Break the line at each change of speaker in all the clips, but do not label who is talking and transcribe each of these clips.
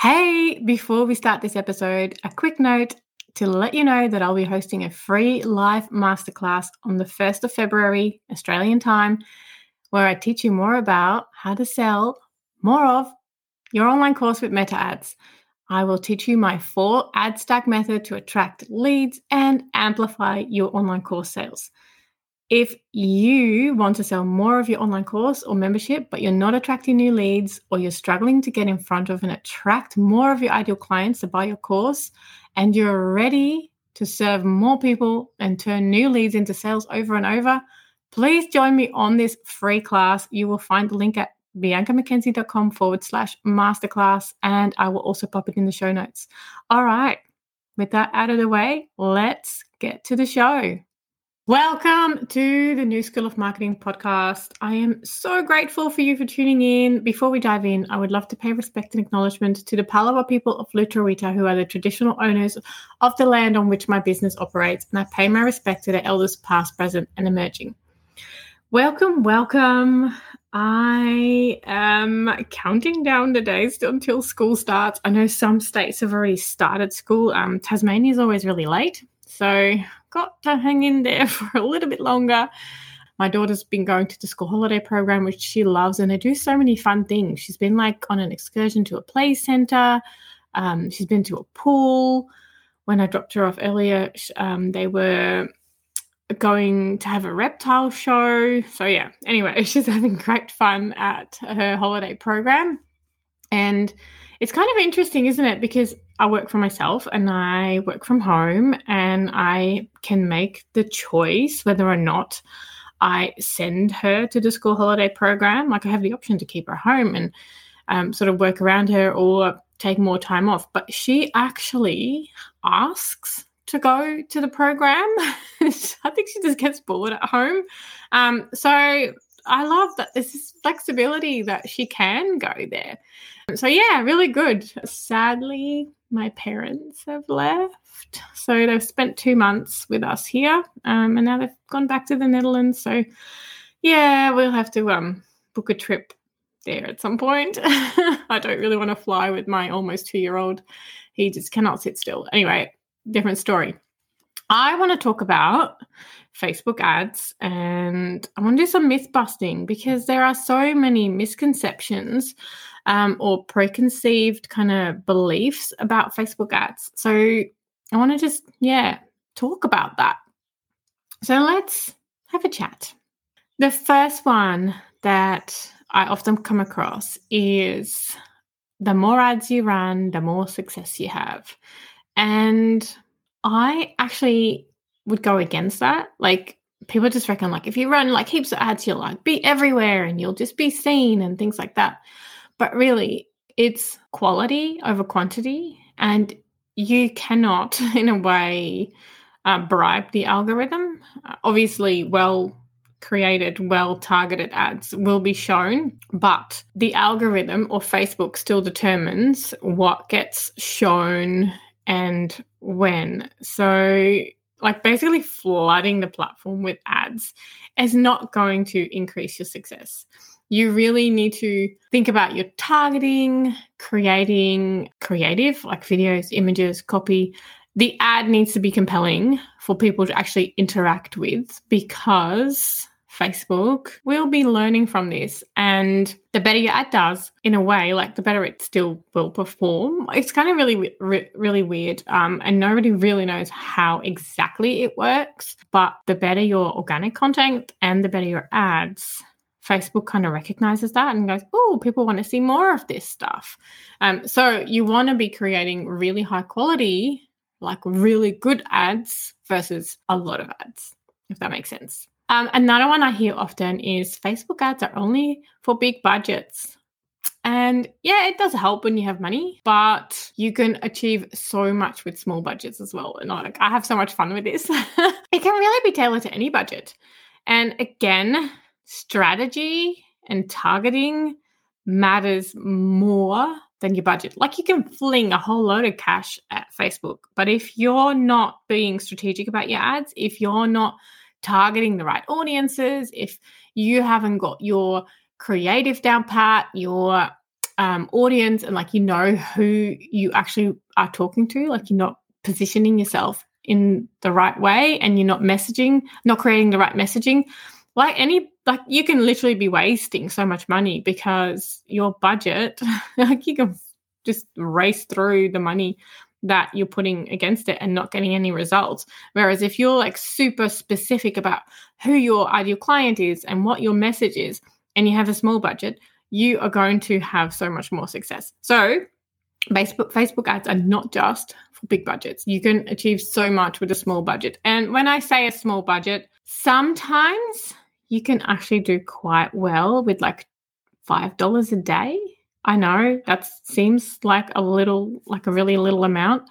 Hey, before we start this episode, a quick note to let you know that I'll be hosting a free live masterclass on the 1st of February, Australian time, where I teach you more about how to sell more of your online course with meta ads. I will teach you my four ad stack method to attract leads and amplify your online course sales. If you want to sell more of your online course or membership, but you're not attracting new leads, or you're struggling to get in front of and attract more of your ideal clients to buy your course, and you're ready to serve more people and turn new leads into sales over and over, please join me on this free class. You will find the link at biancamckenzie.com forward slash masterclass, and I will also pop it in the show notes. All right, with that out of the way, let's get to the show. Welcome to the New School of Marketing podcast. I am so grateful for you for tuning in. Before we dive in, I would love to pay respect and acknowledgement to the Palawa people of Lutruwita, who are the traditional owners of the land on which my business operates, and I pay my respect to the elders past, present, and emerging. Welcome, welcome. I am counting down the days until school starts. I know some states have already started school. Um, Tasmania is always really late. So got to hang in there for a little bit longer. My daughter's been going to the school holiday program, which she loves, and they do so many fun things. She's been like on an excursion to a play center. Um, she's been to a pool. When I dropped her off earlier, um, they were going to have a reptile show. So yeah, anyway, she's having great fun at her holiday program. And it's kind of interesting, isn't it? Because I work for myself and I work from home and I can make the choice whether or not I send her to the school holiday program. Like I have the option to keep her home and um, sort of work around her or take more time off. But she actually asks to go to the program. I think she just gets bored at home. Um, so I love that there's this flexibility that she can go there. So yeah, really good. Sadly, my parents have left. So they've spent two months with us here. Um, and now they've gone back to the Netherlands. So yeah, we'll have to um book a trip there at some point. I don't really want to fly with my almost two year old. He just cannot sit still. Anyway, different story. I want to talk about Facebook ads and I want to do some myth busting because there are so many misconceptions um, or preconceived kind of beliefs about Facebook ads. So I want to just, yeah, talk about that. So let's have a chat. The first one that I often come across is the more ads you run, the more success you have. And I actually would go against that. Like people just reckon like if you run like heaps of ads, you'll like be everywhere and you'll just be seen and things like that. But really, it's quality over quantity, and you cannot, in a way, uh, bribe the algorithm. Uh, obviously, well created, well targeted ads will be shown, but the algorithm or Facebook still determines what gets shown and when. So, like basically flooding the platform with ads is not going to increase your success you really need to think about your targeting, creating creative, like videos, images, copy. The ad needs to be compelling for people to actually interact with because Facebook will be learning from this. And the better your ad does, in a way, like the better it still will perform. It's kind of really, really weird. Um, and nobody really knows how exactly it works. But the better your organic content and the better your ads, Facebook kind of recognizes that and goes, oh, people want to see more of this stuff. Um, so you want to be creating really high quality, like really good ads versus a lot of ads, if that makes sense. Um, another one I hear often is Facebook ads are only for big budgets. And yeah, it does help when you have money, but you can achieve so much with small budgets as well. And like I have so much fun with this. it can really be tailored to any budget. And again, strategy and targeting matters more than your budget. Like you can fling a whole load of cash at Facebook, but if you're not being strategic about your ads, if you're not targeting the right audiences, if you haven't got your creative down pat, your um, audience, and like you know who you actually are talking to, like you're not positioning yourself in the right way and you're not messaging, not creating the right messaging, like any like you can literally be wasting so much money because your budget like you can just race through the money that you're putting against it and not getting any results whereas if you're like super specific about who your ideal client is and what your message is and you have a small budget you are going to have so much more success so Facebook Facebook ads are not just for big budgets. You can achieve so much with a small budget. And when I say a small budget, sometimes you can actually do quite well with like $5 a day. I know that seems like a little, like a really little amount.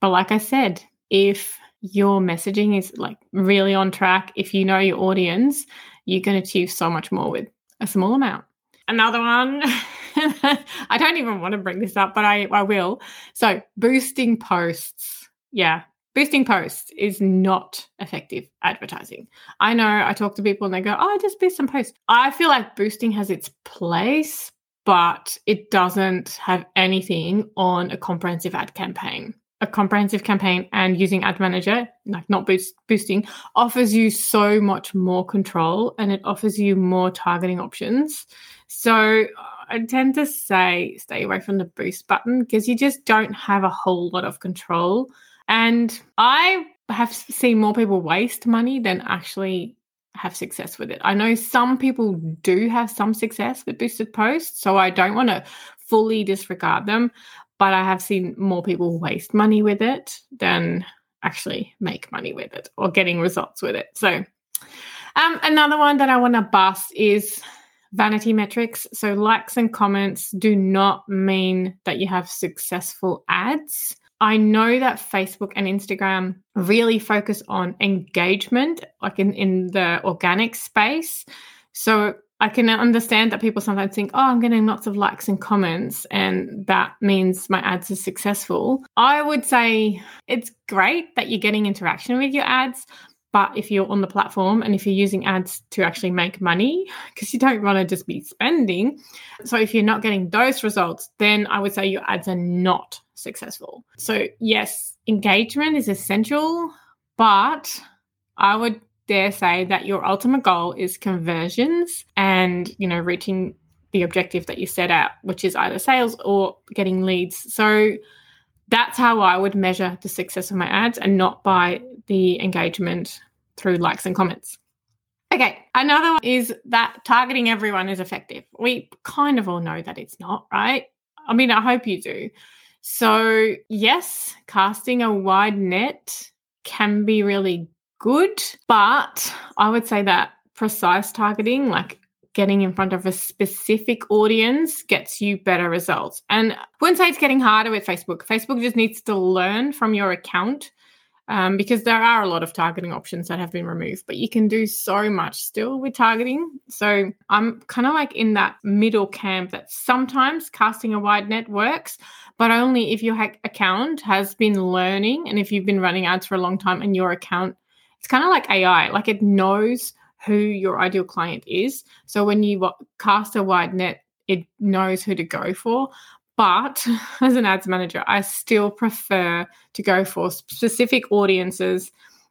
But like I said, if your messaging is like really on track, if you know your audience, you can achieve so much more with a small amount. Another one, I don't even want to bring this up, but I, I will. So, boosting posts. Yeah, boosting posts is not effective advertising. I know I talk to people and they go, oh, just boost some posts. I feel like boosting has its place, but it doesn't have anything on a comprehensive ad campaign. A comprehensive campaign and using ad manager, like not boost, boosting, offers you so much more control and it offers you more targeting options. So uh, I tend to say stay away from the boost button because you just don't have a whole lot of control and I have seen more people waste money than actually have success with it. I know some people do have some success with boosted posts, so I don't want to fully disregard them, but I have seen more people waste money with it than actually make money with it or getting results with it. So, um, another one that I want to bust is vanity metrics. So, likes and comments do not mean that you have successful ads. I know that Facebook and Instagram really focus on engagement, like in, in the organic space. So I can understand that people sometimes think, oh, I'm getting lots of likes and comments, and that means my ads are successful. I would say it's great that you're getting interaction with your ads, but if you're on the platform and if you're using ads to actually make money, because you don't want to just be spending. So if you're not getting those results, then I would say your ads are not successful. So, yes, engagement is essential, but I would dare say that your ultimate goal is conversions and, you know, reaching the objective that you set out, which is either sales or getting leads. So, that's how I would measure the success of my ads and not by the engagement through likes and comments. Okay, another one is that targeting everyone is effective. We kind of all know that it's not, right? I mean, I hope you do. So, yes, casting a wide net can be really good, but I would say that precise targeting, like getting in front of a specific audience, gets you better results. And I wouldn't say it's getting harder with Facebook. Facebook just needs to learn from your account um, because there are a lot of targeting options that have been removed, but you can do so much still with targeting. So I'm kind of like in that middle camp that sometimes casting a wide net works, but only if your ha- account has been learning and if you've been running ads for a long time and your account, it's kind of like AI, like it knows who your ideal client is. So when you cast a wide net, it knows who to go for. But as an ads manager, I still prefer to go for specific audiences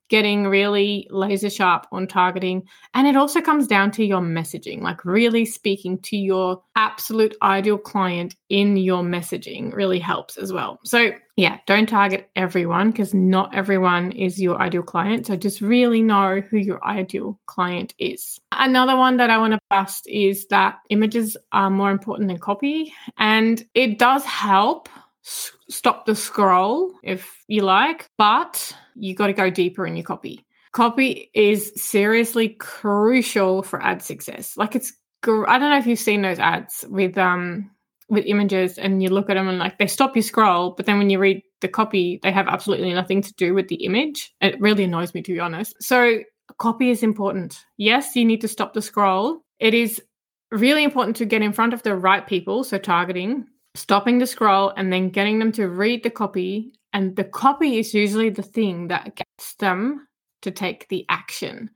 getting really laser sharp on targeting. And it also comes down to your messaging, like really speaking to your absolute ideal client in your messaging really helps as well. So, yeah, don't target everyone because not everyone is your ideal client. So, just really know who your ideal client is. Another one that I want to bust is that images are more important than copy. And it does help stop the scroll if you like, but you got to go deeper in your copy. Copy is seriously crucial for ad success. Like it's, I don't know if you've seen those ads with um with images and you look at them and like they stop your scroll, but then when you read the copy, they have absolutely nothing to do with the image. It really annoys me to be honest. So copy is important. Yes, you need to stop the scroll. It is really important to get in front of the right people, so targeting, stopping the scroll and then getting them to read the copy and the copy is usually the thing that gets them to take the action.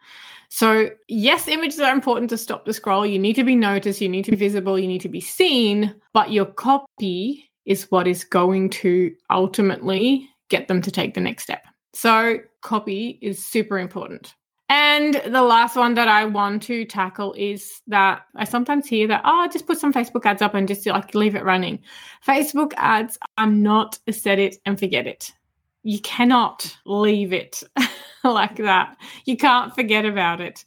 So, yes, images are important to stop the scroll. You need to be noticed, you need to be visible, you need to be seen, but your copy is what is going to ultimately get them to take the next step. So, copy is super important. And the last one that I want to tackle is that I sometimes hear that, oh, just put some Facebook ads up and just like leave it running. Facebook ads are not a set it and forget it. You cannot leave it like that. You can't forget about it.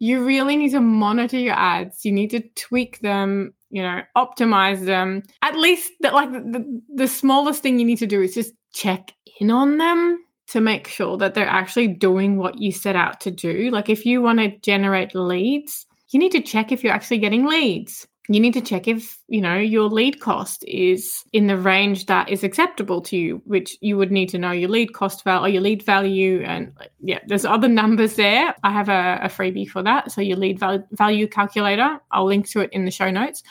You really need to monitor your ads. You need to tweak them, you know, optimize them. At least that like the, the smallest thing you need to do is just check in on them to make sure that they're actually doing what you set out to do. Like if you want to generate leads, you need to check if you're actually getting leads. You need to check if, you know, your lead cost is in the range that is acceptable to you, which you would need to know your lead cost value or your lead value. And yeah, there's other numbers there. I have a, a freebie for that. So your lead val- value calculator, I'll link to it in the show notes.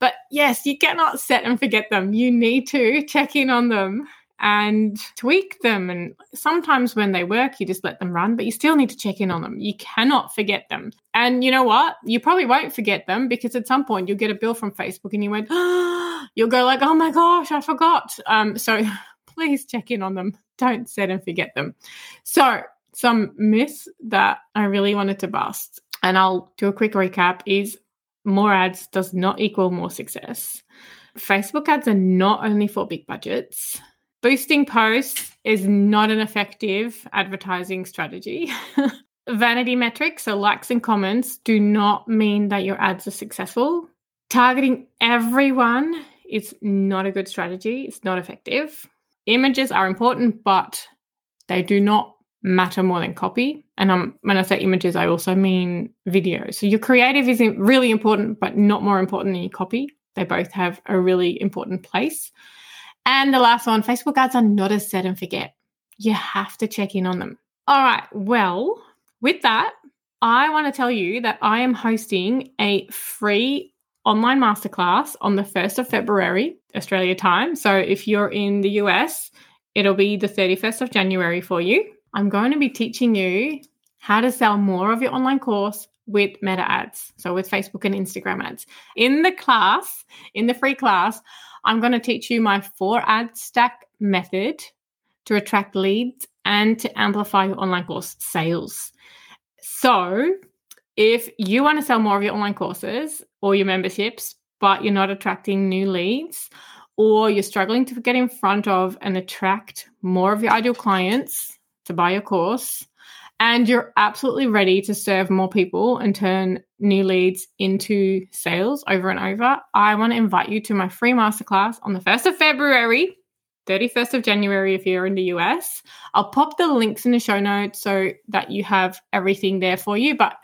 But yes, you cannot set and forget them. You need to check in on them and tweak them. And sometimes when they work, you just let them run, but you still need to check in on them. You cannot forget them. And you know what? You probably won't forget them because at some point you'll get a bill from Facebook and you went, you'll go like, oh my gosh, I forgot. Um, so please check in on them. Don't set and forget them. So some myths that I really wanted to bust, and I'll do a quick recap, is more ads does not equal more success. Facebook ads are not only for big budgets, Boosting posts is not an effective advertising strategy. Vanity metrics, so likes and comments, do not mean that your ads are successful. Targeting everyone is not a good strategy, it's not effective. Images are important, but they do not matter more than copy. And um, when I say images, I also mean video. So your creative is really important, but not more important than your copy. They both have a really important place. And the last one Facebook ads are not a set and forget. You have to check in on them. All right. Well, with that, I want to tell you that I am hosting a free online masterclass on the 1st of February, Australia time. So if you're in the US, it'll be the 31st of January for you. I'm going to be teaching you how to sell more of your online course with meta ads, so with Facebook and Instagram ads. In the class, in the free class, I'm going to teach you my four ad stack method to attract leads and to amplify your online course sales. So, if you want to sell more of your online courses or your memberships, but you're not attracting new leads, or you're struggling to get in front of and attract more of your ideal clients to buy your course, and you're absolutely ready to serve more people and turn new leads into sales over and over, I want to invite you to my free masterclass on the 1st of February, 31st of January if you're in the US. I'll pop the links in the show notes so that you have everything there for you. But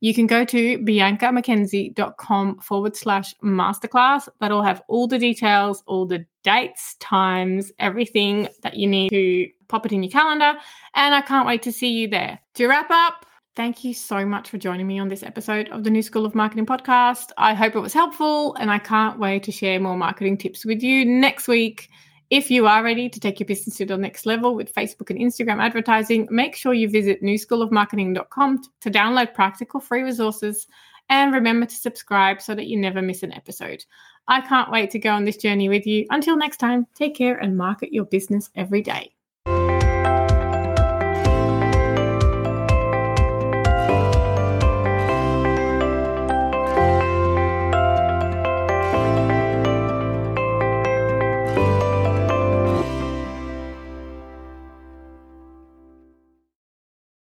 you can go to biancamckenzie.com forward slash masterclass. That'll have all the details, all the dates, times, everything that you need to pop it in your calendar. And I can't wait to see you there. To wrap up, Thank you so much for joining me on this episode of the New School of Marketing podcast. I hope it was helpful and I can't wait to share more marketing tips with you next week. If you are ready to take your business to the next level with Facebook and Instagram advertising, make sure you visit newschoolofmarketing.com to download practical free resources and remember to subscribe so that you never miss an episode. I can't wait to go on this journey with you. Until next time, take care and market your business every day.